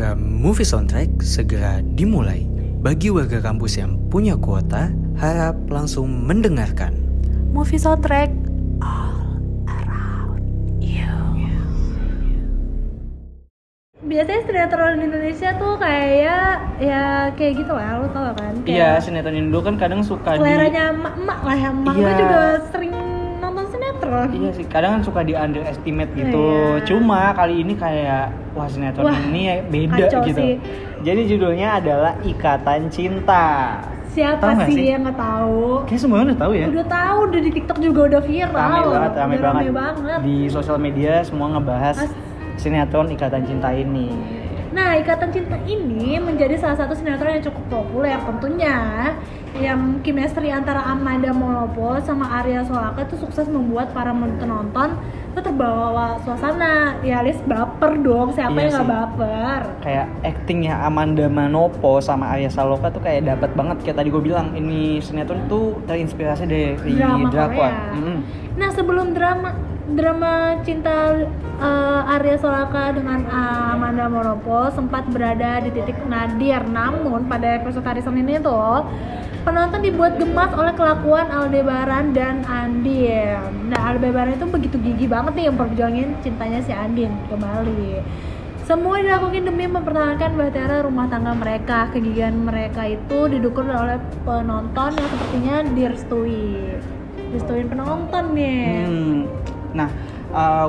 Program Movie Soundtrack segera dimulai. Bagi warga kampus yang punya kuota, harap langsung mendengarkan. Movie soundtrack all around you. biasanya sinetron Indonesia tuh kayak ya kayak gitu lah lo tau kan Iya, sinetron Indo kan kadang suka di seleranya emak-emak lah ya emak gue Iya. juga sering nonton sinetron Iya sih, kadang kan suka di underestimate gitu. Iya. Cuma kali ini kayak wah sinetron Wah, ini ya beda gitu. sih. Jadi judulnya adalah Ikatan Cinta. siapa nggak sih, sih? yang nggak tahu Kayak semuanya udah tahu ya. udah tahu udah di TikTok juga udah viral Rame banget, rame Udah banget. rame banget Di sosial media semua ngebahas As- sinetron Ikatan Cinta ini. Nah, Ikatan Cinta ini menjadi salah satu sinetron yang cukup populer tentunya yang chemistry antara Amanda Molopo sama Arya Solaka itu sukses membuat para penonton itu terbawa suasana ya Lis baper dong siapa Iya yang nggak baper Kayak actingnya Amanda Manopo sama Arya Saloka tuh kayak dapat banget kayak tadi gue bilang ini sinetron tuh terinspirasi dari Drama drakor. Korea. Mm-mm. Nah sebelum drama drama cinta eh, Arya Solaka dengan eh, Amanda Moropo sempat berada di titik nadir namun pada episode hari Senin itu penonton dibuat gemas oleh kelakuan Aldebaran dan Andin. Nah Aldebaran itu begitu gigih banget nih yang perjuangin cintanya si Andin kembali. Semua dilakukan demi mempertahankan bahtera rumah tangga mereka. Kegigihan mereka itu didukung oleh penonton yang sepertinya direstui. Direstuin penonton nih. Hmm. Nah,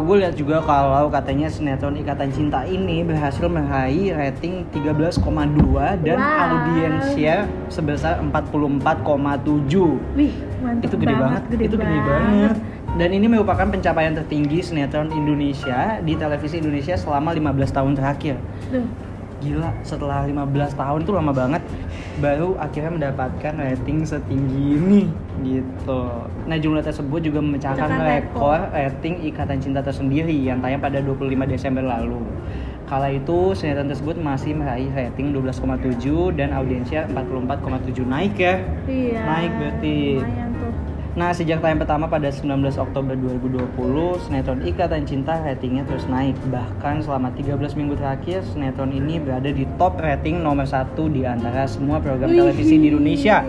gue lihat juga kalau katanya sinetron Ikatan Cinta ini berhasil meraih rating 13,2 dan Wow. audiensnya sebesar 44,7. Wih, mantep Itu gede banget, gede itu gede banget. Dan ini merupakan pencapaian tertinggi sinetron Indonesia di televisi Indonesia selama 15 tahun terakhir. Tuh, Gila, setelah 15 tahun itu lama banget baru akhirnya mendapatkan rating setinggi ini gitu. Nah, jumlah tersebut juga memecahkan rekor rating Ikatan Cinta tersendiri yang tayang pada 25 Desember lalu. Kala itu sinetron tersebut masih meraih rating 12,7 dan audiensnya 44,7 naik ya. iya. Naik berarti. Lumayan tuh. Nah, sejak tayang pertama pada 19 Oktober 2020, sinetron Ikatan Cinta ratingnya terus naik. Bahkan selama 13 minggu terakhir, sinetron ini berada di top rating nomor satu di antara semua program televisi di Indonesia.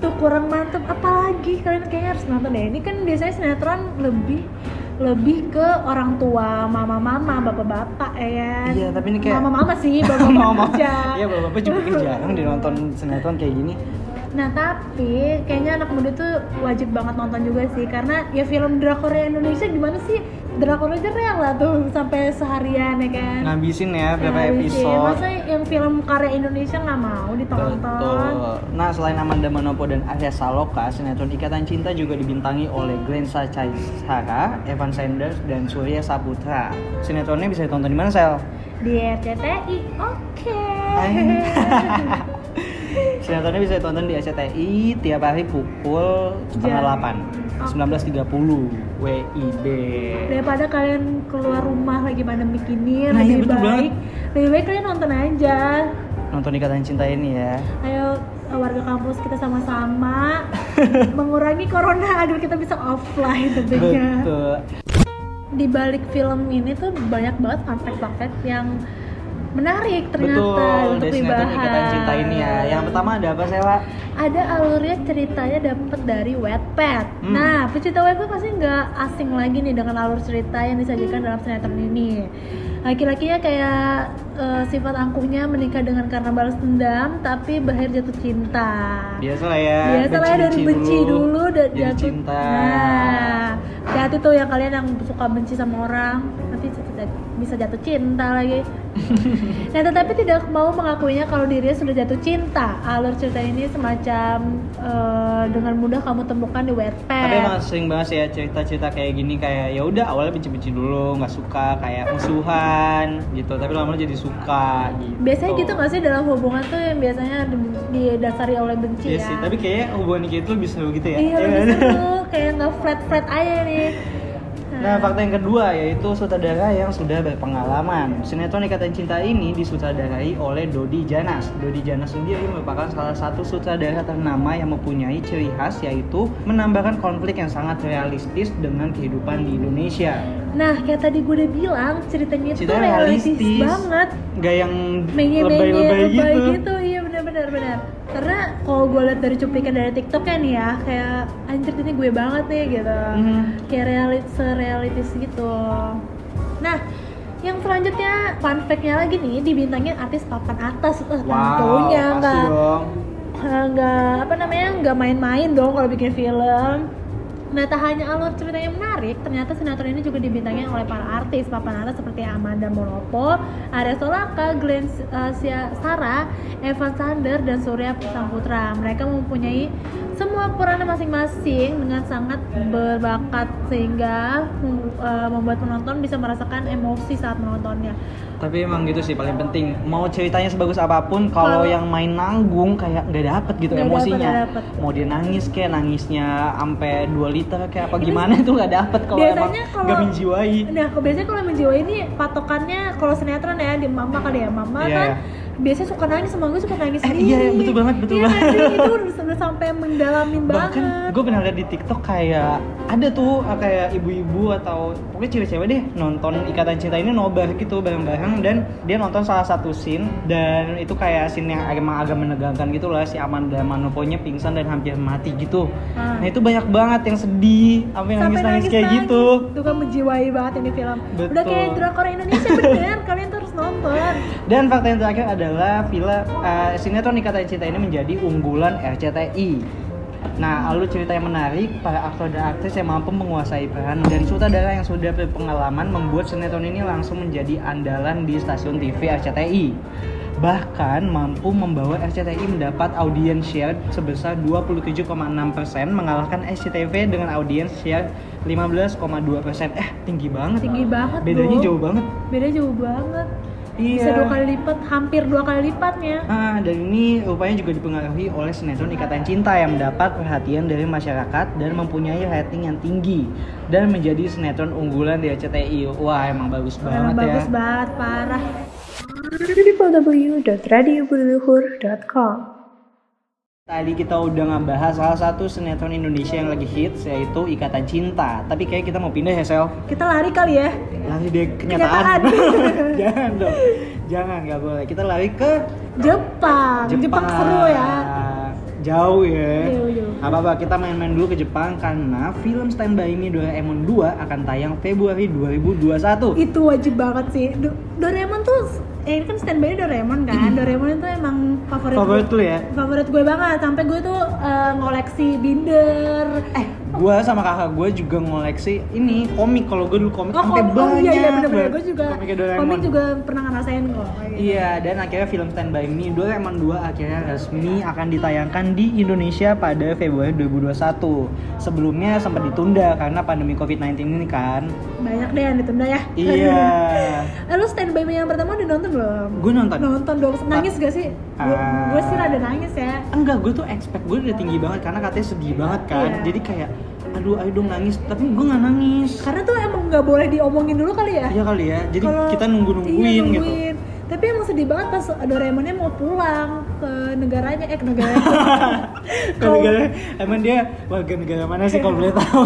Tuh kurang mantep apalagi kalian kayaknya harus nonton deh. Ini kan biasanya sinetron lebih lebih ke orang tua, mama-mama, bapak-bapak ya kan. Iya, tapi ini kayak- mama-mama sih, bapak-bapak kerja. iya bapak-bapak juga jarang di nonton sinetron kayak gini. Nah tapi kayaknya anak muda tuh wajib banget nonton juga sih karena ya film drakornya Indonesia gimana sih drakor aja rela tuh sampai seharian ya kan. Ngabisin ya berapa Ngabisin. episode. Masa yang film karya Indonesia nggak mau ditonton? Betul. Nah, selain Amanda Manopo dan Arya Saloka, sinetron Ikatan Cinta juga dibintangi oleh Glenn Caisara, Evan Sanders, dan Surya Saputra. Sinetronnya bisa ditonton di mana, Sel? Di RCTI, oke. Sinetronnya bisa ditonton di SCTI tiap hari pukul setengah delapan, 19.30 WIB. Daripada kalian keluar rumah lagi pandemi gini, Nah, iya, lebih betul baik, banget. lebih baik kalian nonton aja. Nonton Ikatan Cinta ini ya. Ayo eh, warga kampus kita sama-sama mengurangi corona agar kita bisa offline tentunya. Betul. Di balik film ini tuh banyak banget fun fact-fun fact yang menarik ternyata Betul, untuk dibahas. Ikatan Cinta ini ya. Yang pertama ada apa, Sela? Ada alurnya ceritanya dapat dari Wattpad. Hmm. Nah, pecinta Wattpad pasti nggak asing lagi nih dengan alur cerita yang disajikan dalam sinetron ini. Laki-lakinya kayak eh, sifat angkuhnya menikah dengan karena balas dendam, tapi berakhir jatuh cinta. Biasa lah ya. Biasa lah ya dari benci dulu, dan jadi jatuh cinta. Nah, hati tuh yang kalian yang suka benci sama orang, bisa jatuh cinta lagi. nah, tetapi tidak mau mengakuinya kalau dirinya sudah jatuh cinta. Alur cerita ini semacam eh, dengan mudah kamu temukan di Wattpad. Tapi emang sering banget sih ya cerita-cerita kayak gini kayak ya udah awalnya benci-benci dulu, nggak suka kayak musuhan gitu, tapi lama-lama jadi suka gitu. Biasanya gitu nggak sih dalam hubungan tuh yang biasanya di- didasari oleh benci Iya ya? sih, tapi kayaknya hubungan kita itu lebih seru gitu ya. Iya Iya lebih kan? seru, kayak nggak flat flat aja nih. Nah, fakta yang kedua yaitu sutradara yang sudah berpengalaman. Sinetron Ikatan Cinta ini disutradarai oleh Dodi Janas. Dodi Janas sendiri merupakan salah satu sutradara ternama yang mempunyai ciri khas yaitu menambahkan konflik yang sangat realistis dengan kehidupan di Indonesia. Nah, kayak tadi gue udah bilang ceritanya itu Cerita realistis realistis. banget. Gak yang lebay-lebay lebay gitu. gitu. Iya benar-benar benar. Karena kalau gue lihat dari cuplikan dari TikTok kan ya, kayak anjir ini gue banget nih gitu. Mhm. Kayak realit serealitis gitu. Nah, yang selanjutnya fun fact-nya lagi nih dibintangin artis papan atas eh, Wow, tentunya nggak eh, nggak apa namanya nggak main-main dong kalau bikin film Nah, tak hanya alur cerita yang menarik, ternyata sinetron ini juga dibintangi oleh para artis papan atas seperti Amanda Manopo, Arya Solaka, Glenn uh, Sarah, Evan Sander, dan Surya Saputra. Mereka mempunyai semua peran masing-masing dengan sangat berbakat sehingga uh, membuat penonton bisa merasakan emosi saat menontonnya. Tapi emang gitu sih paling penting. Mau ceritanya sebagus apa pun, kalau yang main nanggung kayak nggak dapet gitu Nggak emosinya. dapet, dapet. Mau dia nangis kayak nangisnya sampai 2 liter kayak apa gimana itu nggak dapet kalau emang nggak menjiwai. Nah, kalau biasanya kalau menjiwai ini patokannya kalau sinetron ya di mama kali ya mama Iya. kan biasanya suka nangis sama gue suka nangis Eh, sendiri. iya, betul banget, betul Iya, banget. anjing, itu udah, udah sampai mendalamin Bahkan banget. gue pernah lihat di TikTok kayak ada tuh uh, kayak ibu-ibu atau pokoknya cewek-cewek deh nonton Ikatan Cinta ini nobar gitu bareng-bareng dan dia nonton salah satu scene dan itu kayak scene yang emang agak menegangkan gitu lah si Amanda Manopo-nya pingsan dan hampir mati gitu. Ah. Nah itu banyak banget yang sedih, sampai nangis-nangis kayak gitu. Itu kan menjiwai banget ini film. Udah Betul. kayak drakor Indonesia bener, kalian tuh harus nonton. Dan fakta yang terakhir adalah film uh, sinetron Ikatan Cinta ini menjadi unggulan RCTI. Nah, alur cerita yang menarik, para aktor dan aktris yang mampu menguasai peran dari sutradara yang sudah berpengalaman membuat sinetron ini langsung menjadi andalan di stasiun TV RCTI. Bahkan mampu membawa RCTI mendapat audience share sebesar 27,6% mengalahkan SCTV dengan audience share 15,2%. Eh, tinggi banget. Tinggi banget Bedanya jauh banget. Beda jauh banget. Iya. Bisa dua kali lipat, hampir dua kali lipatnya. Ah, dan ini rupanya juga dipengaruhi oleh sinetron Ikatan Cinta yang mendapat perhatian dari masyarakat dan mempunyai rating yang tinggi dan menjadi sinetron unggulan di RCTI. Wah, emang bagus Emang banget bagus ya. banget, parah. www.radiobuluhur.com Tadi kita udah ngebahas salah satu sinetron Indonesia yang lagi hits yaitu Ikatan Cinta. Tapi kayak kita mau pindah ya, Sel. Kita lari kali ya. Lari deh kenyataan. Kenyataan. Jangan dong. Jangan, nggak boleh. Kita lari ke Jepang. Jepang, seru ya. Jauh ya. Jauh, jauh. Apa apa kita main-main dulu ke Jepang karena film Stand By Me Doraemon 2 akan tayang Februari 2021. Itu wajib banget sih. Do- Doraemon tuh eh ini kan standby Doraemon kan. Doraemon itu emang favorit Favorit gue. lu ya? Favorit gue banget. Sampai gue tuh eh, ngoleksi binder. Eh, gua sama kakak gue juga ngoleksi ini komik kalau gue dulu komik Oh, sampai kom- oh banyak. iya iya bener-bener banget gue juga Doraemon. komik juga pernah ngerasain kok. Iya, dan akhirnya film Stand By Me Doraemon 2 akhirnya resmi akan ditayangkan di Indonesia pada Februari 2021. Sebelumnya sempat ditunda karena pandemi COVID-19 ini kan. Banyak deh yang ditunda ya. Iya. Eh, lu stand by me yang pertama udah nonton belum? Gue nonton. Nonton dong. Nangis gak sih? Gue Ah. gue sih rada nangis ya. Enggak, gue tuh expect gue udah tinggi banget karena katanya sedih banget kan. Iya. Jadi kayak aduh ayo dong nangis, tapi gue nggak nangis. Karena tuh emang nggak boleh diomongin dulu kali ya. Iya kali ya. Jadi Kalau- kita nunggu-nungguin iya, gitu. nungguin. Tapi emang sedih banget pas Doraemonnya mau pulang ke negaranya, eh ke negaranya. Kalau negara emang dia warga negara mana sih kalau boleh tahu?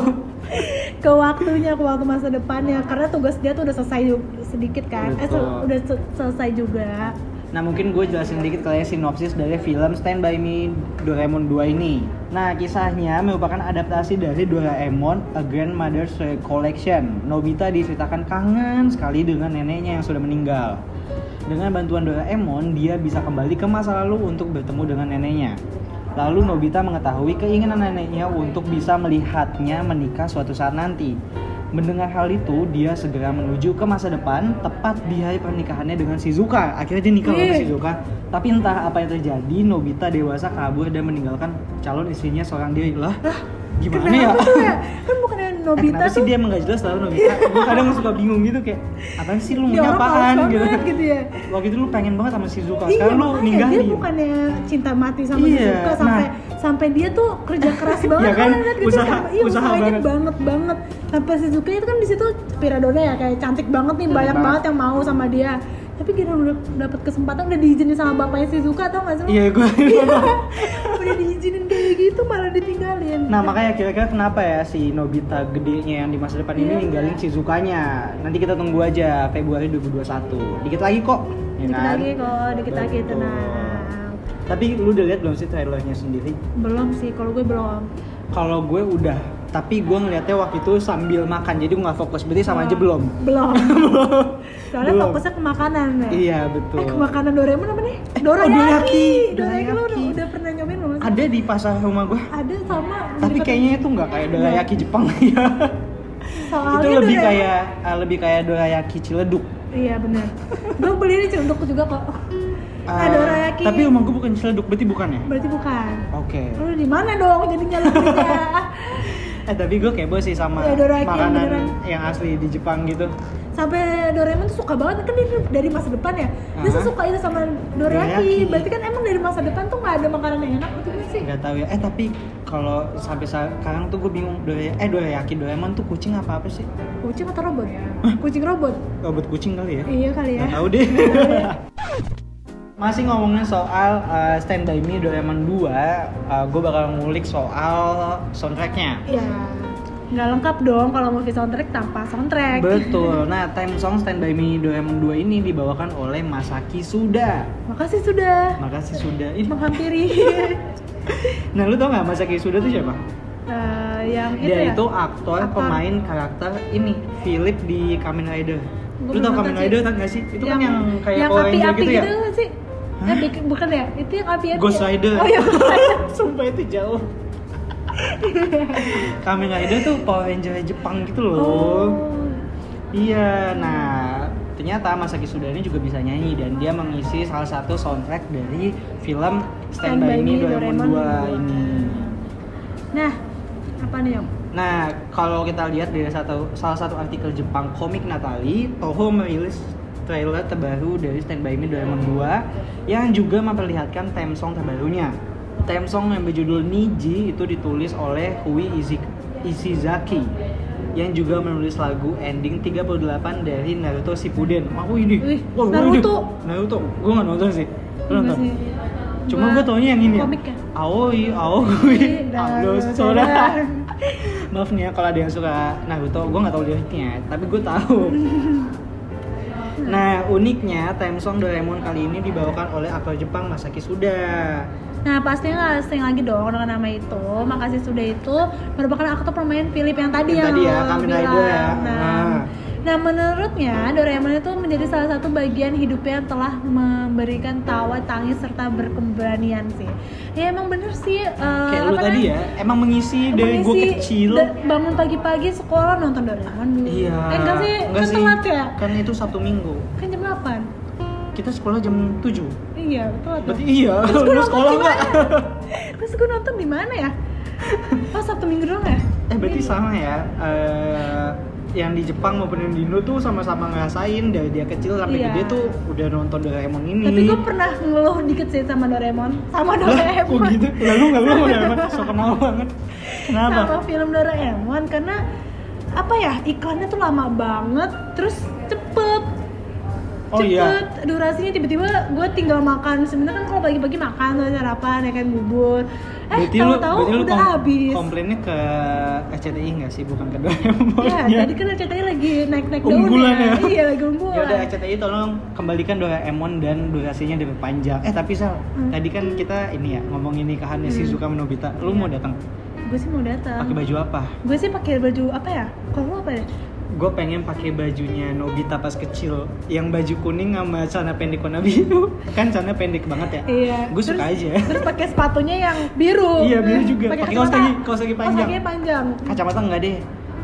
ke waktunya, ke waktu masa depannya. Karena tugas dia tuh udah selesai sedikit kan. Eh, Betul. udah se- selesai juga. Nah mungkin gue jelasin dikit kali ya sinopsis dari film Stand By Me Doraemon 2 ini. Nah kisahnya merupakan adaptasi dari Doraemon A Grandmother's Collection. Nobita diceritakan kangen sekali dengan neneknya yang sudah meninggal. Dengan bantuan Doraemon dia bisa kembali ke masa lalu untuk bertemu dengan neneknya. Lalu Nobita mengetahui keinginan neneknya untuk bisa melihatnya menikah suatu saat nanti Mendengar hal itu, dia segera menuju ke masa depan, tepat di hari pernikahannya dengan Shizuka. Akhirnya dia nikah sama. Shizuka. Tapi entah apa yang terjadi, Nobita dewasa kabur dan meninggalkan calon istrinya seorang diri. Lah, gimana Kenapa ya? tuh ya? Kan bukannya Nobita kenapa sih tuh dia emang gak jelas tau Nobita gue kadang suka bingung gitu kayak apaan sih lu males apaan gitu gitu ya waktu itu lu pengen banget sama Shizuka iya sekarang lu makanya dia ninggalin bukannya cinta mati sama Iya, Shizuka sampai sampai dia tuh kerja keras banget Iya kan? Lihat gitu, Usaha- sampai- iya, usaha banget. banget banget sampai Shizuka itu kan di situ Piradona ya kayak cantik banget nih banyak banget. banget yang mau sama dia tapi kita udah dapet kesempatan udah diizinin sama bapaknya Shizuka tau gak sih iya gue udah diizinin kayak gitu malah ditinggalin Nah makanya kira-kira kenapa ya si Nobita gedenya yang di masa depan ini Iya. ninggalin Shizukanya Nanti kita tunggu aja Februari 2021 Dikit lagi kok ya dikit kan? lagi kok dikit lagi tenang Tapi lu udah lihat belum sih trailernya sendiri? belum sih kalau gue belum Kalau gue udah Tapi gue ngeliatnya waktu itu sambil makan Jadi gue gak fokus Berarti sama aja belum? belum soalnya Belum. fokusnya ke makanan ya Iya betul Eh ke makanan Doraemon apa nih? oh, Dorayaki. dorayaki. Dorayaki udah, udah pernah nyobain belum? Ada di pasar rumah gue Ada sama. Tapi kayaknya itu nggak kayak dorayaki Jepang ya soalnya Itu lebih kayak uh, lebih kayak dorayaki ciledug Iya benar. gue beli di Ciledug juga kok. Uh, Nah, dorayaki. Tapi rumah gue bukan ciledug, berarti bukan ya? Berarti bukan. Oke. Lu di mana dong jadinya lu? Eh tapi gue kepo sih sama Ya, dorayaki yang makanan beneran. yang asli di Jepang gitu. Sampai Doraemon tuh suka banget kan dia dari masa depan ya. Dia Aha. suka itu sama Dorayaki. Dorayaki. Berarti kan emang dari masa depan tuh nggak ada makanan yang enak gitu sih? Gak tahu ya. Eh tapi kalau sampai sekarang tuh gue bingung Doraya eh dorayaki Doraemon tuh kucing apa apa sih? Kucing atau robot? Kucing robot. Robot kucing kali ya? Iya kali ya. Gak tahu deh. Masih ngomongin soal uh, Stand By Me Doraemon 2, uh, gue bakal ngulik soal soundtracknya. Ya, nggak lengkap dong kalau movie soundtrack tanpa soundtrack. Betul. Nah, theme song Stand By Me Doraemon 2 ini dibawakan oleh Masaki Suda. Makasih sudah Makasih Suda. Ih, menghampiri. Nah, lu tau gak Masaki Suda itu siapa? Eh, yang itu Dia ya. itu aktor Aktor. pemain karakter ini Philip di Kamen Rider. Gua lu tau Kamen Rider sih. kan gak sih? Itu kan yang kayak yang Power Ranger api-api gitu ya? nggak sih? Eh, bik- bukan ya? Itu yang api-api. Ghost ya? Rider. Oh iya, Ghost Rider. Sumpah itu jauh. Kamen Rider tuh Power Ranger Jepang gitu loh. Oh. Iya, nah ternyata Masaki Suda ini juga bisa nyanyi dan dia mengisi salah satu soundtrack dari film Stand, By Me Doraemon 2 ini. Nah, apa nih, Om? Nah, kalau kita lihat dari satu salah satu artikel Jepang Komik Natali, Toho merilis trailer terbaru dari Stand By Me Doraemon 2 yang juga memperlihatkan theme song terbarunya. Theme song yang berjudul Niji itu ditulis oleh Hui Ishizaki yang juga menulis lagu ending 38 dari Naruto Shippuden. Aku ini. Wih, Wah, Naruto. Naruto. Gue nggak nonton sih. Nonton? Cuma Gua gue taunya yang ini ya. komik ya? Aoi, aoi, Sora. Maaf nih ya kalau ada yang suka Naruto, gue nggak tahu liriknya, tapi gue tahu. Nah, uniknya theme song Doraemon kali ini dibawakan oleh aktor Jepang Masaki Suda. Nah, pastinya nggak asing lagi dong dengan nama itu. Makasih sudah itu merupakan aktor pemain Philip yang tadi Yang yang, tadi ya, Kamen. Rider ya. Nah, Ah. Nah, menurutnya Doraemon itu menjadi salah satu bagian hidupnya yang telah memberikan tawa, tangis serta berkeberanian sih. Ya emang bener sih. eh, Kayak lu tadi ya, emang mengisi dari gue kecil. bangun pagi-pagi sekolah nonton Doraemon dulu. Iya. Eh enggak sih, Enggak kan sih. telat ya? Kan itu Sabtu Minggu. Kan jam 8. Kita sekolah jam 7. Iya, telat. Berarti dong. iya, Terus lu sekolah mana? Terus gue nonton di mana ya? Oh, Sabtu Minggu doang ya? Eh berarti sama ya. eh, yang di Jepang maupun yang di Indo tuh sama-sama ngerasain dari dia kecil sampai Iya. gede tuh udah nonton Doraemon ini. Tapi gue pernah ngeluh dikit sih sama Doraemon Sama lah, Doraemon kok gitu? Lalu nggak lu sama Doraemon? So kenal banget. Kenapa? Sama film Doraemon Karena apa ya, iklannya tuh lama banget Terus cepet Oh cepet iya. durasinya tiba-tiba gue tinggal makan sebenarnya kan kalau pagi-pagi makan tuh sarapan ya kan bubur eh tahu-tahu udah kom- habis komplainnya ke RCTI nggak sih, bukan ke Doraemon? ya tadi kan RCTI lagi naik-naik daun Unggulan ya? iya lagi unggulan Ya udah RCTI tolong kembalikan Doraemon dan durasinya diperpanjang. Eh tapi Sal, Hmm. tadi kan kita ini ya ngomongin nikahannya Hmm. Shizuka sama Nobita. Lu mau datang? gue sih mau datang Pakai baju apa? gue sih pakai baju apa ya kalau lu apa ya Gue pengen pakai bajunya Nobita pas kecil, yang baju kuning sama celana pendek warna biru. Kan celana pendek banget ya. Iya. Gue suka Terus- aja. Terus pakai sepatunya yang biru. Iya, biru juga. Pakai kaos kaki- kaos kaki panjang. Kaos panjang. Kacamata enggak deh.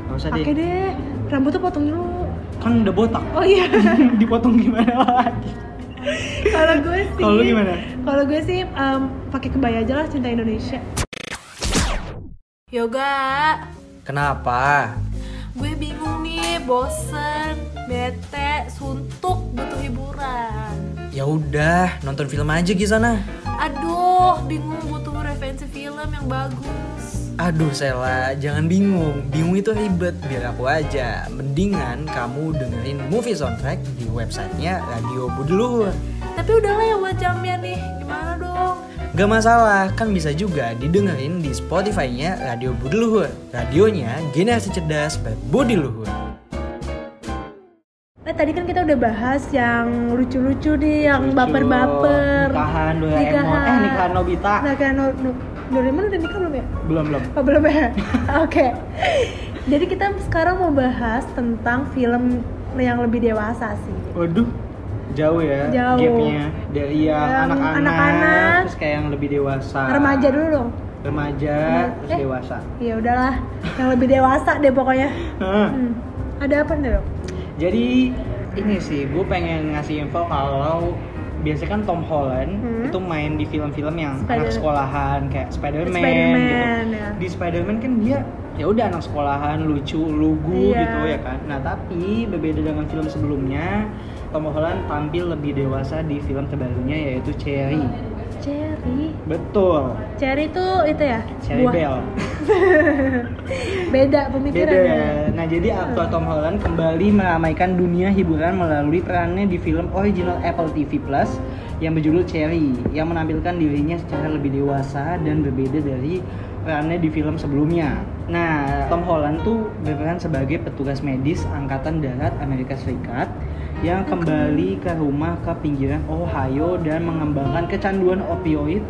Gak usah Pakai deh. deh. Rambutnya potong dulu. Kan udah botak. Oh iya. Dipotong gimana lagi? Kalau gue sih. Kalau gimana? Kalau gue sih em, pakai kebaya aja lah cinta Indonesia. Yoga. Kenapa? gue bingung bosen bete suntuk butuh hiburan Ya udah, nonton film aja di sana. aduh bingung butuh referensi film yang bagus Aduh Sela, jangan bingung. Bingung itu ribet, biar aku aja. Mendingan kamu dengerin movie soundtrack di websitenya Radio Budi Luhur. tapi udah lewat jamnya nih gimana dong Gak masalah, kan bisa juga didengerin di Spotify-nya Radio Budi Luhur. Radionya generasi cerdas berbudi luhur. Tadi kan kita udah bahas yang lucu-lucu nih, yang Lucu. baper-baper Nikahan Doraemon. Nikahan. Eh, nikahan Nobita. Kan no, no, Doraemon udah nikah belum ya? Belum, belum. Oh belum ya? Oke Jadi kita sekarang mau bahas tentang film yang lebih dewasa sih Waduh, jauh ya Jauh. gapnya dari yang Yang anak-anak anak-anak. terus kayak yang lebih dewasa. Remaja dulu dong Remaja terus Eh. dewasa. Ya udahlah, yang lebih dewasa deh pokoknya hmm. Ada apa nih dong? Jadi ini sih, gue pengen ngasih info kalau biasanya kan Tom Holland Hmm. itu main di film-film yang Spider- anak sekolahan kayak Spider-Man, Spider-Man, gitu. ya. Di Spider-Man kan dia ya udah anak sekolahan lucu, lugu Iya. gitu ya kan. Nah, tapi berbeda dengan film sebelumnya, Tom Holland tampil lebih dewasa di film terbarunya yaitu Cherry. Cherry Betul, Cherry itu itu ya? Cherry buah. Bell. Beda pemikiran Beda. ya? Nah, jadi aktor Tom Holland kembali meramaikan dunia hiburan melalui perannya di film original Apple TV Plus yang berjudul Cherry yang menampilkan dirinya secara lebih dewasa dan berbeda dari perannya di film sebelumnya. Nah, Tom Holland tuh berperan sebagai petugas medis Angkatan Darat Amerika Serikat yang kembali ke rumah ke pinggiran Ohio dan mengembangkan kecanduan opioid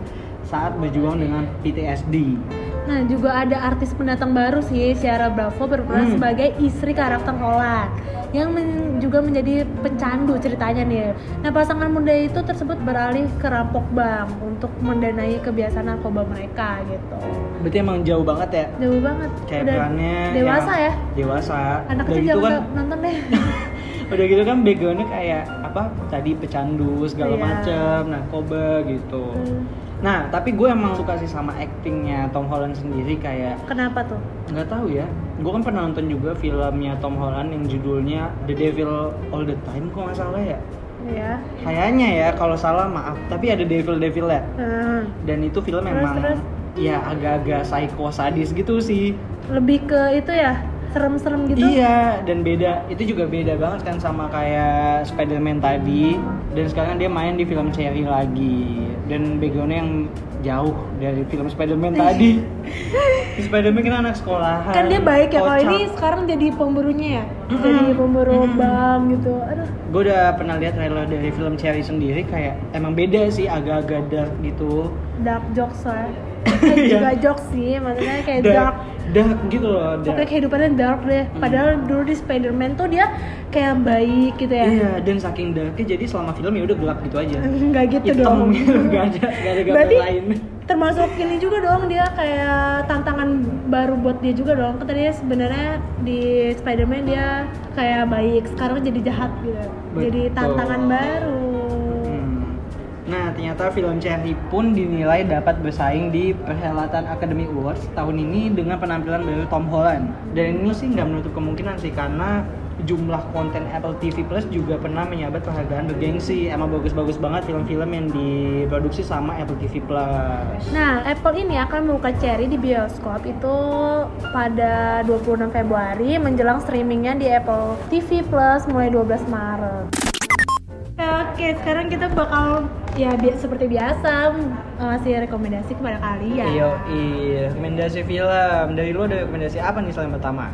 saat berjuang dengan PTSD. Nah juga ada artis pendatang baru sih Ciara Bravo berperan Hmm. sebagai istri karakter Holland yang men- juga menjadi pencandu ceritanya nih. Nah pasangan muda itu tersebut beralih ke rampok bank untuk mendanai kebiasaan narkoba mereka gitu. Berarti emang jauh banget ya Jauh banget. kayak Udah perannya dewasa ya. dewasa Anak kecil gitu jangan kan nonton deh. udah gitu kan backgroundnya kayak apa tadi pecandu segala Iya. macem narkoba gitu Hmm. nah tapi gue emang suka sih sama actingnya Tom Holland sendiri kayak Kenapa tuh? nggak tahu ya gue kan pernah nonton juga filmnya Tom Holland yang judulnya The Devil All the Time kok nggak salah ya Ya. kayaknya ya kalau salah maaf tapi ada Devil Devil ya Hmm. dan itu film Terus, memang terus? ya agak-agak psycho sadis gitu sih Lebih ke itu ya serem-serem gitu. Iya, dan beda. Itu juga beda banget kan sama kayak Spider-Man tadi. Dan sekarang dia main di film Cherry lagi. Dan backgroundnya yang jauh dari film Spider-Man tadi. Di Spider-Man kan anak sekolahan. Kan dia baik ya kalau ini sekarang jadi pemburunya ya. Jadi pemburu bank gitu. Aduh. Gue udah pernah lihat trailer dari film Cherry sendiri kayak emang beda sih agak-agak dark gitu. dark jokes lah eh, Iya. juga jokes sih maksudnya kayak dark, dark gitu loh. Dark. pokoknya kehidupannya dark deh padahal dulu di Spider-Man tuh dia kayak baik gitu ya Iya, dan saking darknya jadi selama film ya udah gelap gitu aja. nggak gitu Hitam dong gitu, nggak ada, nggak ada gambar Berarti lain. termasuk ini juga dong dia kayak tantangan baru buat dia juga dong kan tadinya sebenarnya di Spider-Man dia kayak baik sekarang jadi jahat gitu jadi Betul. tantangan baru Hmm. Nah, ternyata film Cherry pun dinilai dapat bersaing di perhelatan Academy Awards tahun ini dengan penampilan dari Tom Holland. Dan ini sih nggak menutup kemungkinan sih karena jumlah konten Apple TV Plus juga pernah menyabet penghargaan bergengsi. Emang bagus-bagus banget film-film yang diproduksi sama Apple TV Plus. Nah, Apple ini akan membuka Cherry di bioskop itu pada 26 Februari menjelang streamingnya di Apple TV Plus mulai 12 Maret. Oke, sekarang kita bakal ya bi- seperti biasa ngasih rekomendasi kepada kalian. Iya, iya. Rekomendasi film. Dari lu ada rekomendasi apa nih selain pertama?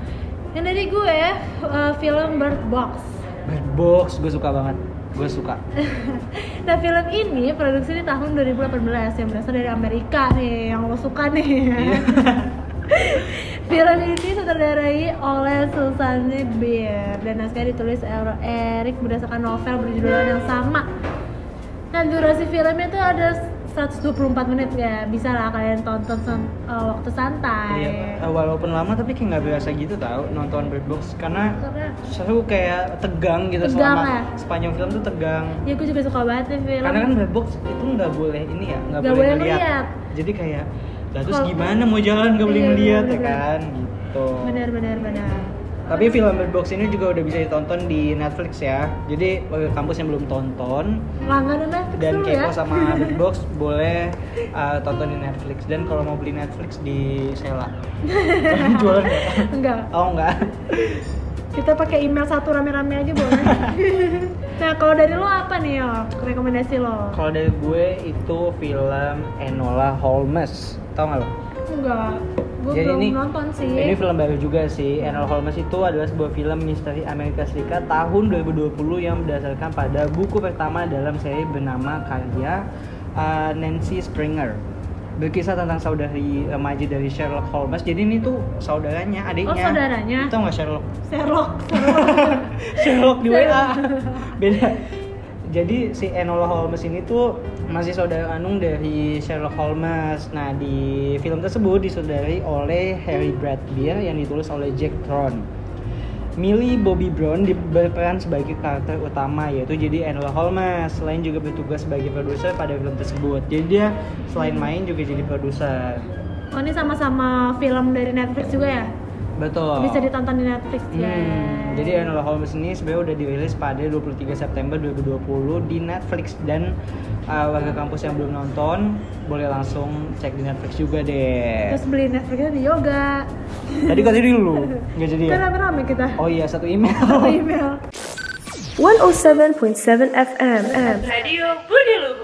Yang dari gue uh, film Bird Box. Bird Box, gue suka banget. Gue suka. Nah, film ini produksi di tahun 2018 yang berasal dari Amerika nih, yang lo suka nih. Iya. Film ini sutradarai oleh Susanne Bier dan naskah ditulis oleh Eric berdasarkan novel berjudul yang sama. Nah, durasi filmnya tuh ada 124 menit ya. Bisa lah kalian tonton san- uh, waktu santai. Iya, eh, walaupun lama tapi kayak nggak berasa gitu tau nonton Bird Box karena Karena seru kayak tegang gitu Tegang selama ya? sepanjang film tuh tegang. ya gue juga suka banget nih film. Karena kan Bird Box itu nggak boleh ini ya, nggak boleh boleh ngeliat. ngeliat. Jadi kayak, lah terus gimana mau jalan nggak boleh Iya, ngeliat ya kan, gitu. benar benar benar Tapi film Bird Box ini juga udah bisa ditonton di Netflix ya. Jadi bagi kampus yang belum tonton Langganan Netflix dan kepo ya. sama Bird Box boleh uh, tonton di Netflix dan kalau mau beli Netflix di Sela. Jualan nggak? Enggak. Oh enggak. Kita pakai email satu rame-rame aja boleh. nah, kalau dari lo apa nih, yo? Rekomendasi lo? Kalau dari gue itu film Enola Holmes. Tahu nggak lo? Enggak. Gue Jadi belum ini- nonton sih. Ini film baru juga sih. Enola Holmes itu adalah sebuah film misteri Amerika Serikat tahun 2020 yang berdasarkan pada buku pertama dalam seri bernama karya uh, Nancy Springer. Berkisah tentang saudari remaja dari Sherlock Holmes. Jadi ini tuh saudaranya, adiknya. Oh, saudaranya? Tahu nggak Sherlock? Sherlock. Sherlock. Sherlock di WA. Beda. Jadi si Enola Holmes ini tuh masih saudara kandung dari Sherlock Holmes. Nah di film tersebut disodari oleh Harry Bradbeer yang ditulis oleh Jack Tron. Millie Bobby Brown berperan sebagai karakter utama yaitu jadi Enola Holmes. Selain juga bertugas sebagai produser pada film tersebut. Jadi dia selain main juga jadi produser. Oh, ini sama-sama film dari Netflix juga ya? Betul. Bisa ditonton di Netflix ya. Hmm, jadi Enola Holmes ini sebenarnya udah dirilis pada 23 September 2020 di Netflix dan uh, warga kampus yang belum nonton boleh langsung cek di Netflix juga deh. Terus beli Netflixnya di yoga. Tadi kata dulu nggak jadi ya? Kan rame-rame kita. Oh iya satu email. Satu email. 107.7 FM. Radio Budi Luhur.